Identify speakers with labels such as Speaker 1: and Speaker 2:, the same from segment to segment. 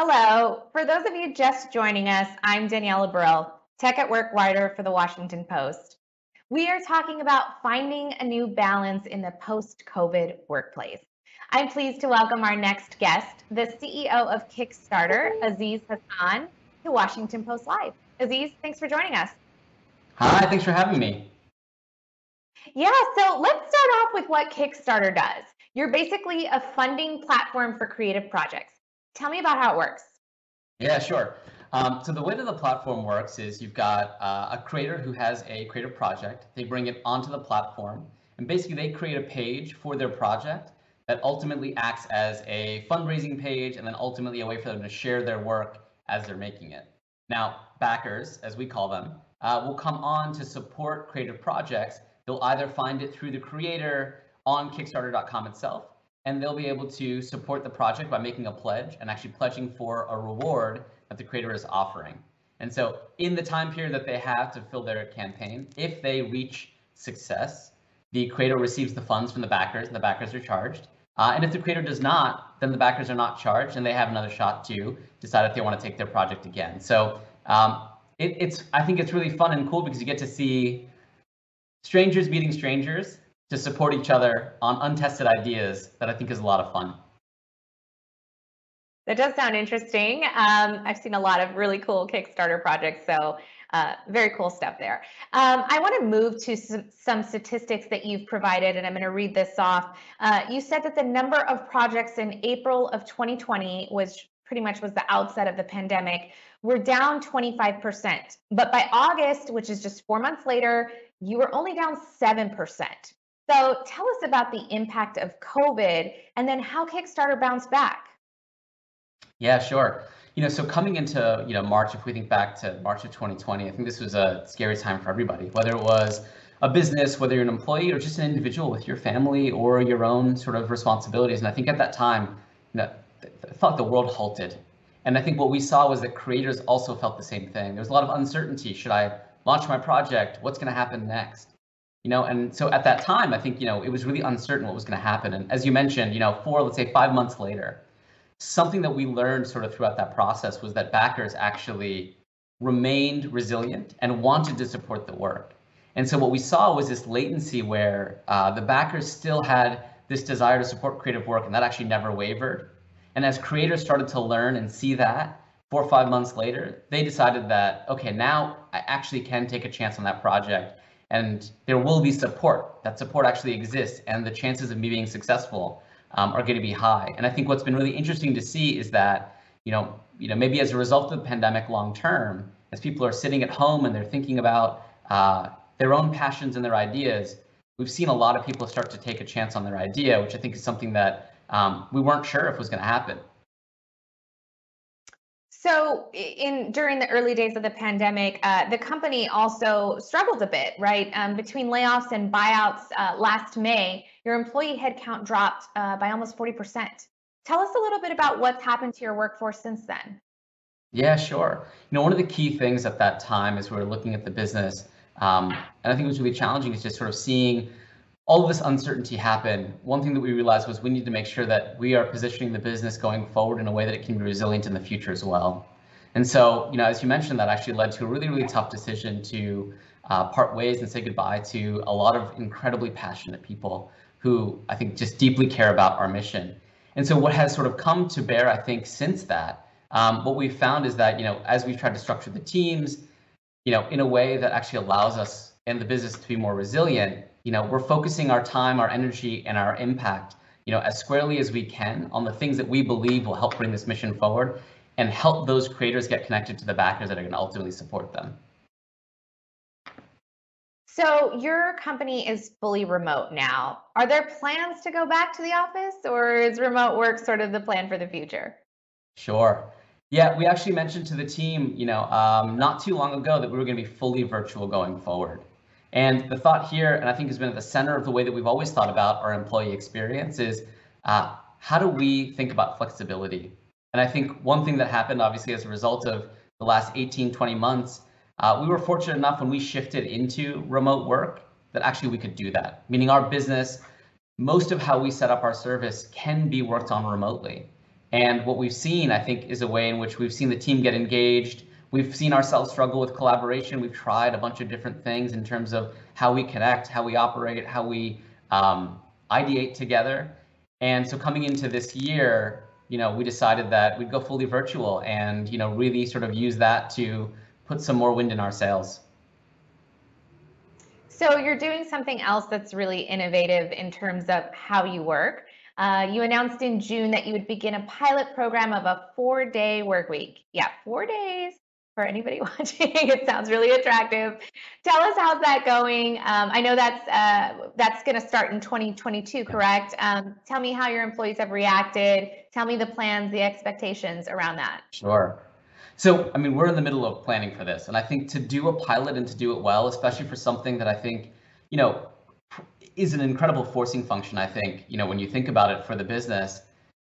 Speaker 1: Hello. For those of you just joining us, I'm Danielle Abril, Tech at Work writer for the Washington Post. We are talking about finding a new balance in the post COVID workplace. I'm pleased to welcome our next guest, the CEO of Kickstarter, Aziz Hasan, to Washington Post Live. Aziz, thanks for joining us.
Speaker 2: Hi, thanks for having me.
Speaker 1: Yeah, so let's start off with what Kickstarter does. You're basically a funding platform for creative projects. Tell me about how it works.
Speaker 2: Yeah, sure. Um, so the way that the platform works is you've got uh, a creator who has a creative project. They bring it onto the platform, and basically they create a page for their project that ultimately acts as a fundraising page, and then ultimately a way for them to share their work as they're making it. Now, backers, as we call them, uh, will come on to support creative projects. They'll either find it through the creator on Kickstarter.com itself, and they'll be able to support the project by making a pledge and actually pledging for a reward that the creator is offering. And so in the time period that they have to fill their campaign, if they reach success, the creator receives the funds from the backers and the backers are charged. Uh, and if the creator does not, then the backers are not charged and they have another shot to decide if they want to take their project again. So um, it, it's I think it's really fun and cool because you get to see strangers meeting strangers to support each other on untested ideas that I think is a lot of fun.
Speaker 1: That does sound interesting. Um, I've seen a lot of really cool Kickstarter projects, so uh, very cool stuff there. Um, I want to move to some, some, statistics that you've provided, and I'm going to read this off. Uh, you said that the number of projects in April of 2020 was pretty much was the outset of the pandemic. We're down 25%, but by August, which is just four months later, you were only down 7%. So tell us about the impact of COVID and then how Kickstarter bounced back.
Speaker 2: Yeah, sure. You know, so coming into, you know, March, if we think back to March of 2020, I think this was a scary time for everybody, whether it was a business, whether you're an employee or just an individual with your family or your own sort of responsibilities. And I think at that time, you know, I felt the world halted. And I think what we saw was that creators also felt the same thing. There was a lot of uncertainty. Should I launch my project? What's going to happen next? You know and so at that time i think you know it was really uncertain what was going to happen. And as you mentioned you know four let's say five months later something that we learned sort of throughout that process was that backers actually remained resilient and wanted to support the work. And so what we saw was this latency where uh, the backers still had this desire to support creative work and that actually never wavered. And as creators started to learn and see that four or five months later they decided that okay now i actually can take a chance on that project and there will be support. That support actually exists, and the chances of me being successful um, are going to be high. And I think what's been really interesting to see is that you know, you know, maybe as a result of the pandemic, long term, as people are sitting at home and they're thinking about uh, their own passions and their ideas, we've seen a lot of people start to take a chance on their idea, which I think is something that um, we weren't sure if was going to happen.
Speaker 1: So, in during the early days of the pandemic, uh, the company also struggled a bit, right? Um, between layoffs and buyouts uh, last May, your employee headcount dropped uh, by almost 40%. Tell us a little bit about what's happened to your workforce since then.
Speaker 2: Yeah, sure. You know, one of the key things at that time as we were looking at the business, um, and I think it was really challenging, is just sort of seeing all of this uncertainty happen, one thing that we realized was we need to make sure that we are positioning the business going forward in a way that it can be resilient in the future as well. And so, you know, as you mentioned, that actually led to a really, really tough decision to uh, part ways and say goodbye to a lot of incredibly passionate people who I think just deeply care about our mission. And so, what has sort of come to bear, I think, since that, um, what we've found is that, you know, as we've tried to structure the teams, you know, in a way that actually allows us and the business to be more resilient, you know, we're focusing our time, our energy, and our impact, you know, as squarely as we can on the things that we believe will help bring this mission forward and help those creators get connected to the backers that are going to ultimately support them.
Speaker 1: So your company is fully remote now. Are there plans to go back to the office or is remote work sort of the plan for the future?
Speaker 2: Sure. Yeah, we actually mentioned to the team, you know, um, not too long ago that we were going to be fully virtual going forward. And the thought here, and I think has been at the center of the way that we've always thought about our employee experience, is uh, how do we think about flexibility? And I think one thing that happened, obviously, as a result of the last 18, 20 months, uh, we were fortunate enough when we shifted into remote work that actually we could do that. Meaning our business, most of how we set up our service can be worked on remotely. And what we've seen, I think, is a way in which we've seen the team get engaged. We've seen ourselves struggle with collaboration. We've tried a bunch of different things in terms of how we connect, how we operate, how we um, ideate together. And so coming into this year, you know, we decided that we'd go fully virtual and, you know, really sort of use that to put some more wind in our sails.
Speaker 1: So you're doing something else that's really innovative in terms of how you work. Uh, you announced in June that you would begin a pilot program of a four day work week. Yeah, four days for anybody watching. it sounds really attractive. Tell us how's that going. Um, I know that's uh, that's going to start in 2022, correct? Um, tell me how your employees have reacted. Tell me the plans, the expectations around that.
Speaker 2: Sure. So, I mean, we're in the middle of planning for this, and I think to do a pilot and to do it well, especially for something that I think, you know, is an incredible forcing function. I think, you know, when you think about it for the business,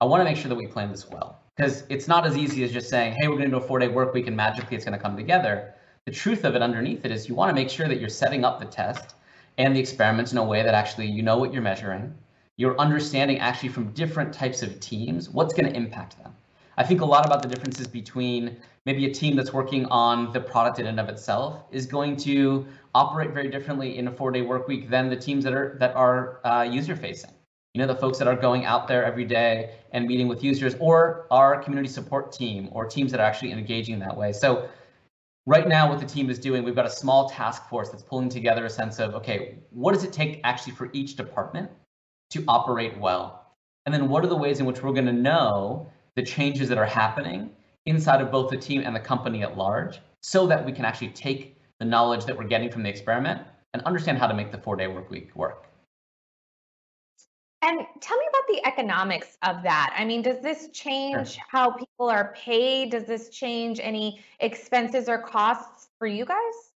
Speaker 2: I want to make sure that we plan this well because it's not as easy as just saying, hey, we're going to do a four day work week and magically it's going to come together. The truth of it underneath it is you want to make sure that you're setting up the test and the experiments in a way that actually you know what you're measuring. You're understanding actually from different types of teams what's going to impact them. I think a lot about the differences between maybe a team that's working on the product in and of itself is going to operate very differently in a four-day work week than the teams that are that are uh, user facing. You know, the folks that are going out there every day and meeting with users, or our community support team, or teams that are actually engaging that way. So right now what the team is doing, we've got a small task force that's pulling together a sense of, okay, what does it take actually for each department to operate well? And then what are the ways in which we're going to know the changes that are happening inside of both the team and the company at large so that we can actually take the knowledge that we're getting from the experiment and understand how to make the four day work week work.
Speaker 1: And tell me about the economics of that. I mean, does this change sure. how people are paid? Does this change any expenses or costs for you guys?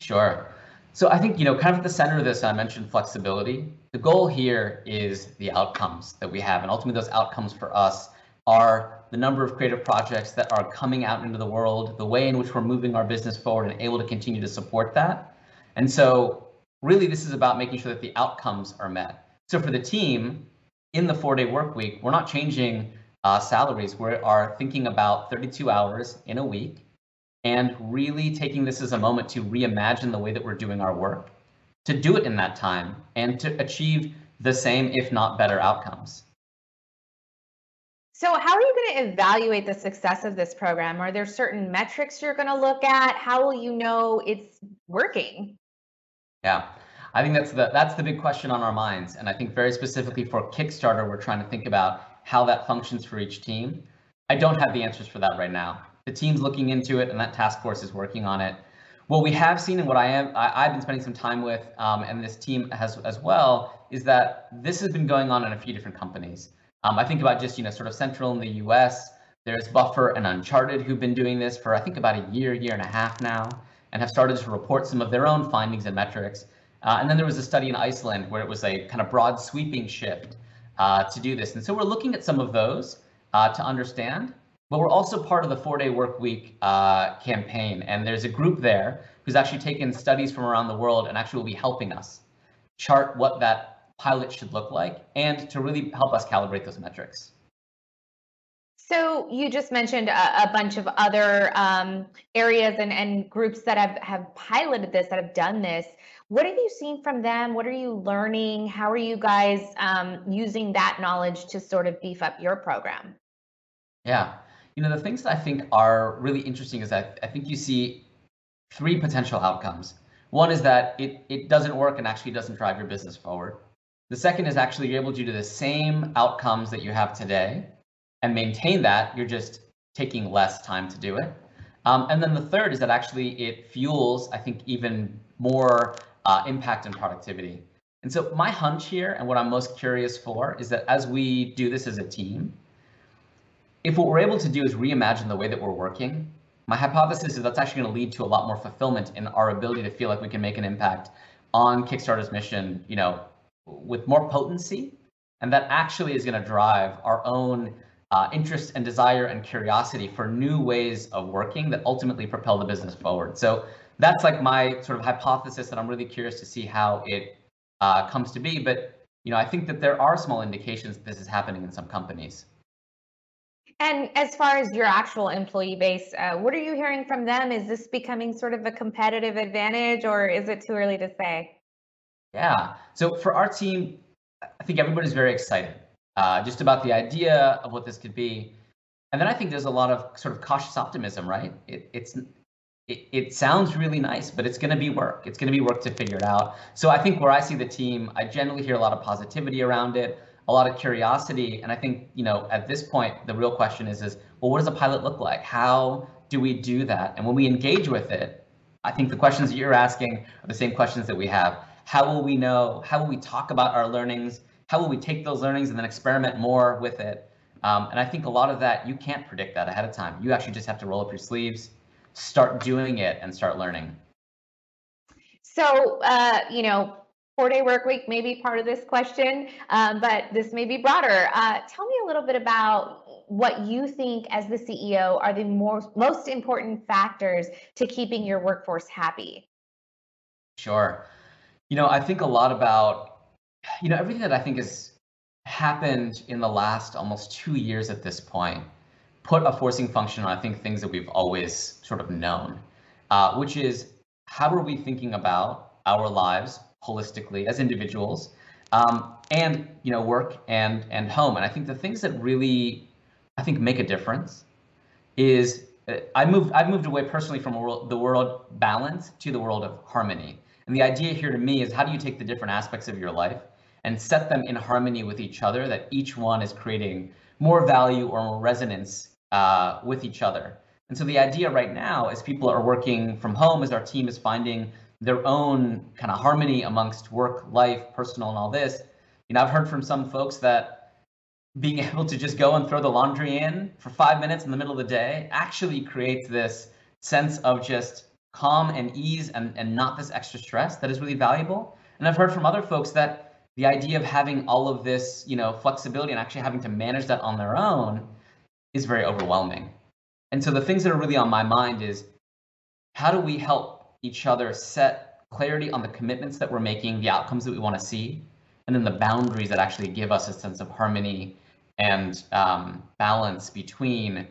Speaker 2: Sure. So I think, you know, kind of at the center of this, I mentioned flexibility. The goal here is the outcomes that we have. And ultimately, those outcomes for us are the number of creative projects that are coming out into the world, the way in which we're moving our business forward and able to continue to support that. And so really this is about making sure that the outcomes are met. So for the team in the four day work week, we're not changing uh, salaries. We are thinking about 32 hours in a week and really taking this as a moment to reimagine the way that we're doing our work, to do it in that time and to achieve the same, if not better outcomes.
Speaker 1: So, how are you going to evaluate the success of this program? Are there certain metrics you're going to look at? How will you know it's working?
Speaker 2: Yeah, I think that's the that's the big question on our minds, and I think very specifically for Kickstarter, we're trying to think about how that functions for each team. I don't have the answers for that right now. The team's looking into it, and that task force is working on it. What we have seen, and what I am I, have been spending some time with, um, and this team has as well, is that this has been going on in a few different companies. Um, I think about just, you know, sort of central in the US, there's Buffer and Uncharted who've been doing this for, I think, about a year, year and a half now, and have started to report some of their own findings and metrics. Uh, and then there was a study in Iceland where it was a kind of broad sweeping shift uh, to do this. And so we're looking at some of those uh, to understand, but we're also part of the four day work week uh, campaign. And there's a group there who's actually taken studies from around the world and actually will be helping us chart what that pilot should look like and to really help us calibrate those metrics.
Speaker 1: So you just mentioned a, a bunch of other um, areas and, and groups that have, have piloted this, that have done this. What have you seen from them? What are you learning? How are you guys um, using that knowledge to sort of beef up your program?
Speaker 2: Yeah, you know, the things that I think are really interesting is that I think you see three potential outcomes. One is that it, it doesn't work and actually doesn't drive your business forward. The second is actually you're able to do the same outcomes that you have today and maintain that. You're just taking less time to do it. Um, and then the third is that actually it fuels, I think, even more uh, impact and productivity. And so my hunch here and what I'm most curious for is that as we do this as a team, if what we're able to do is reimagine the way that we're working, my hypothesis is that's actually going to lead to a lot more fulfillment in our ability to feel like we can make an impact on Kickstarter's mission, you know, with more potency, and that actually is going to drive our own uh, interest and desire and curiosity for new ways of working that ultimately propel the business forward. So that's like my sort of hypothesis that I'm really curious to see how it uh, comes to be. But you know, I think that there are small indications that this is happening in some companies.
Speaker 1: And as far as your actual employee base, uh, what are you hearing from them? Is this becoming sort of a competitive advantage or is it too early to say?
Speaker 2: Yeah. So for our team, I think everybody's very excited uh, just about the idea of what this could be. And then I think there's a lot of sort of cautious optimism, right? It, it's it, sounds really nice, but it's going to be work. It's going to be work to figure it out. So I think where I see the team, I generally hear a lot of positivity around it, a lot of curiosity, and I think you know at this point the real question is is well, what does a pilot look like? How do we do that? And when we engage with it, I think the questions that you're asking are the same questions that we have. How will we know? How will we talk about our learnings? How will we take those learnings and then experiment more with it? Um, and I think a lot of that, you can't predict that ahead of time. You actually just have to roll up your sleeves, start doing it, and start learning.
Speaker 1: So, uh, you know, four day work week may be part of this question, um, but this may be broader. Uh, tell me a little bit about what you think as the CEO are the more, most important factors to keeping your workforce happy.
Speaker 2: Sure. You know, I think a lot about, you know, everything that I think has happened in the last almost two years at this point put a forcing function on, I think, things that we've always sort of known, uh, which is how are we thinking about our lives holistically as individuals um, and, you know, work and, and home. And I think the things that really, I think, make a difference is uh, I moved, I've moved away personally from world, the world balance to the world of harmony. And the idea here to me is how do you take the different aspects of your life and set them in harmony with each other, that each one is creating more value or more resonance uh, with each other. And so the idea right now, as people are working from home, as our team is finding their own kind of harmony amongst work, life, personal, and all this, you know, I've heard from some folks that being able to just go and throw the laundry in for five minutes in the middle of the day actually creates this sense of just calm and ease and, and not this extra stress that is really valuable. And I've heard from other folks that the idea of having all of this, you know, flexibility and actually having to manage that on their own is very overwhelming. And so the things that are really on my mind is how do we help each other set clarity on the commitments that we're making, the outcomes that we want to see, and then the boundaries that actually give us a sense of harmony and um, balance between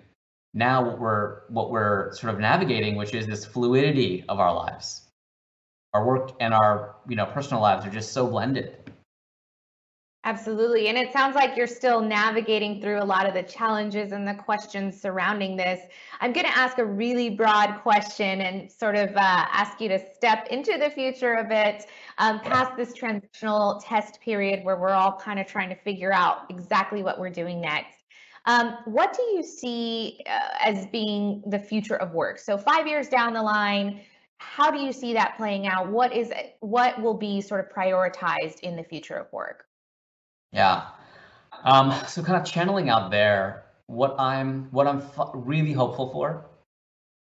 Speaker 2: now what we're what we're sort of navigating, which is this fluidity of our lives. Our work and our you know personal lives are just so blended.
Speaker 1: Absolutely. And it sounds like you're still navigating through a lot of the challenges and the questions surrounding this. I'm going to ask a really broad question and sort of uh, ask you to step into the future a bit, um, past this transitional test period where we're all kind of trying to figure out exactly what we're doing next. Um, what do you see uh, as being the future of work? So five years down the line, how do you see that playing out? What is what will be sort of prioritized in the future of work?
Speaker 2: Yeah. Um, so kind of channeling out there, what I'm what I'm really hopeful for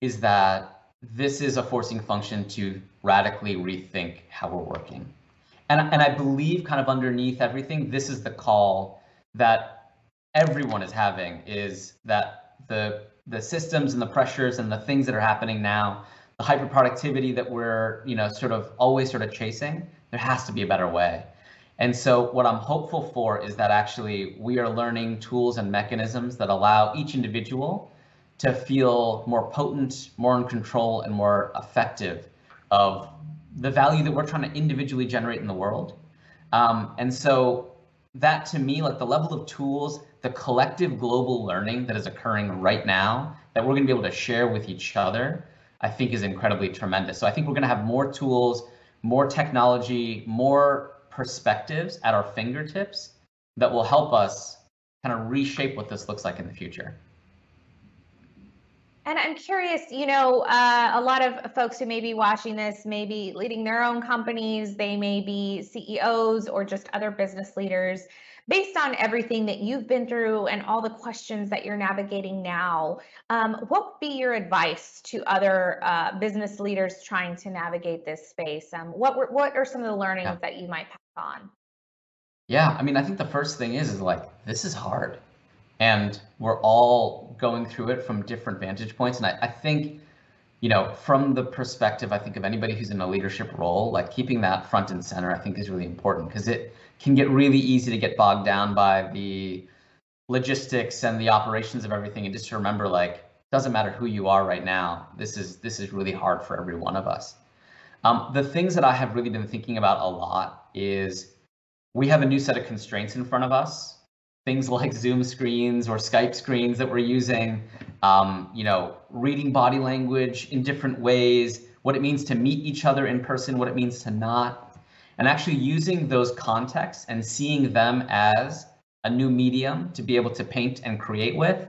Speaker 2: is that this is a forcing function to radically rethink how we're working. And, and I believe kind of underneath everything, this is the call that everyone is having is that the the systems and the pressures and the things that are happening now, the hyper productivity that we're, you know, sort of always sort of chasing, there has to be a better way. And so what I'm hopeful for is that actually we are learning tools and mechanisms that allow each individual to feel more potent, more in control, and more effective of the value that we're trying to individually generate in the world. Um, and so that to me, like the level of tools, the collective global learning that is occurring right now that we're going to be able to share with each other, I think is incredibly tremendous. So I think we're going to have more tools, more technology, more perspectives at our fingertips that will help us kind of reshape what this looks like in the future.
Speaker 1: And I'm curious, you know, uh, a lot of folks who may be watching this may be leading their own companies, they may be CEOs or just other business leaders based on everything that you've been through and all the questions that you're navigating now, um, what would be your advice to other uh, business leaders trying to navigate this space? Um, what were, what are some of the learnings yeah. that you might pass on?
Speaker 2: Yeah, I mean, I think the first thing is is like this is hard, and we're all going through it from different vantage points, and I, I think you know, from the perspective, I think of anybody who's in a leadership role, like keeping that front and center, I think is really important because it can get really easy to get bogged down by the logistics and the operations of everything, and just to remember, like, doesn't matter who you are right now. This is this is really hard for every one of us. Um, the things that I have really been thinking about a lot is we have a new set of constraints in front of us. Things like Zoom screens or Skype screens that we're using, um, you know, reading body language in different ways, what it means to meet each other in person, what it means to not, and actually using those contexts and seeing them as a new medium to be able to paint and create with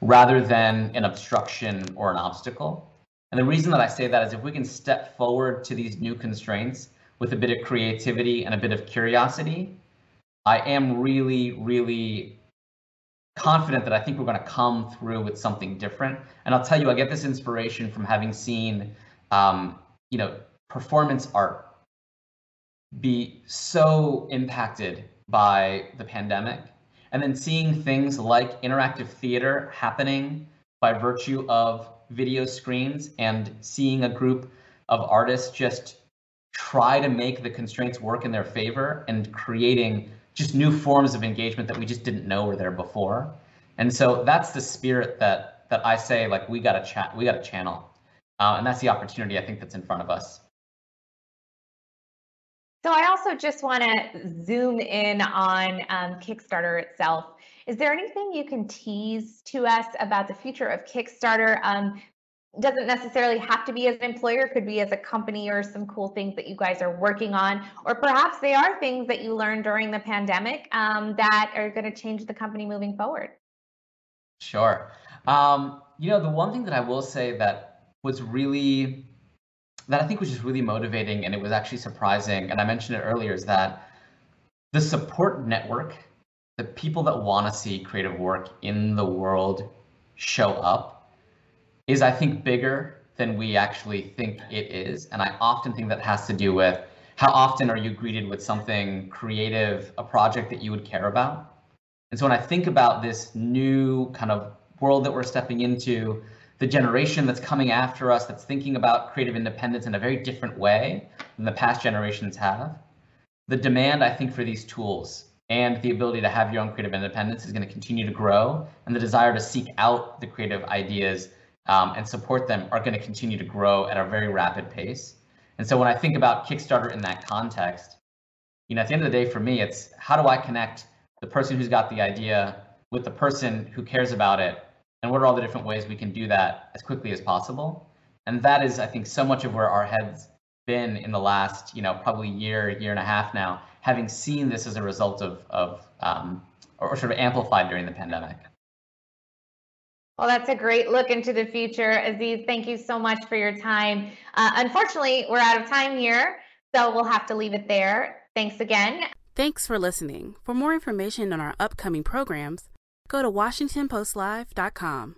Speaker 2: rather than an obstruction or an obstacle. And the reason that I say that is if we can step forward to these new constraints with a bit of creativity and a bit of curiosity, I am really, really confident that I think we're going to come through with something different. And I'll tell you, I get this inspiration from having seen, um, you know, performance art be so impacted by the pandemic, and then seeing things like interactive theater happening by virtue of video screens and seeing a group of artists just try to make the constraints work in their favor and creating just new forms of engagement that we just didn't know were there before. And so that's the spirit that that I say like we got to chat, we got to channel, uh, and that's the opportunity I think that's in front of us.
Speaker 1: So I also just want to zoom in on um, Kickstarter itself. Is there anything you can tease to us about the future of Kickstarter? Um, doesn't necessarily have to be as an employer, could be as a company or some cool things that you guys are working on, or perhaps they are things that you learned during the pandemic um, that are going to change the company moving forward.
Speaker 2: Sure. Um, you know, the one thing that I will say that was really that I think was just really motivating and it was actually surprising, and I mentioned it earlier, is that the support network, the people that want to see creative work in the world show up is I think bigger than we actually think it is. And I often think that has to do with how often are you greeted with something creative, a project that you would care about. And so when I think about this new kind of world that we're stepping into, the generation that's coming after us that's thinking about creative independence in a very different way than the past generations have, the demand I think for these tools and the ability to have your own creative independence is going to continue to grow and the desire to seek out the creative ideas um, and support them are going to continue to grow at a very rapid pace. And so when I think about Kickstarter in that context, you know, at the end of the day, for me, it's how do I connect the person who's got the idea with the person who cares about it, and what are all the different ways we can do that as quickly as possible? And that is, I think, so much of where our heads been in the last, you know, probably year, year and a half now, having seen this as a result of, of um, or sort of amplified during the pandemic.
Speaker 1: Well, that's a great look into the future. Aziz, thank you so much for your time. Uh, unfortunately, we're out of time here, so we'll have to leave it there. Thanks again.
Speaker 3: Thanks for listening. For more information on our upcoming programs, go to WashingtonPostLive.com.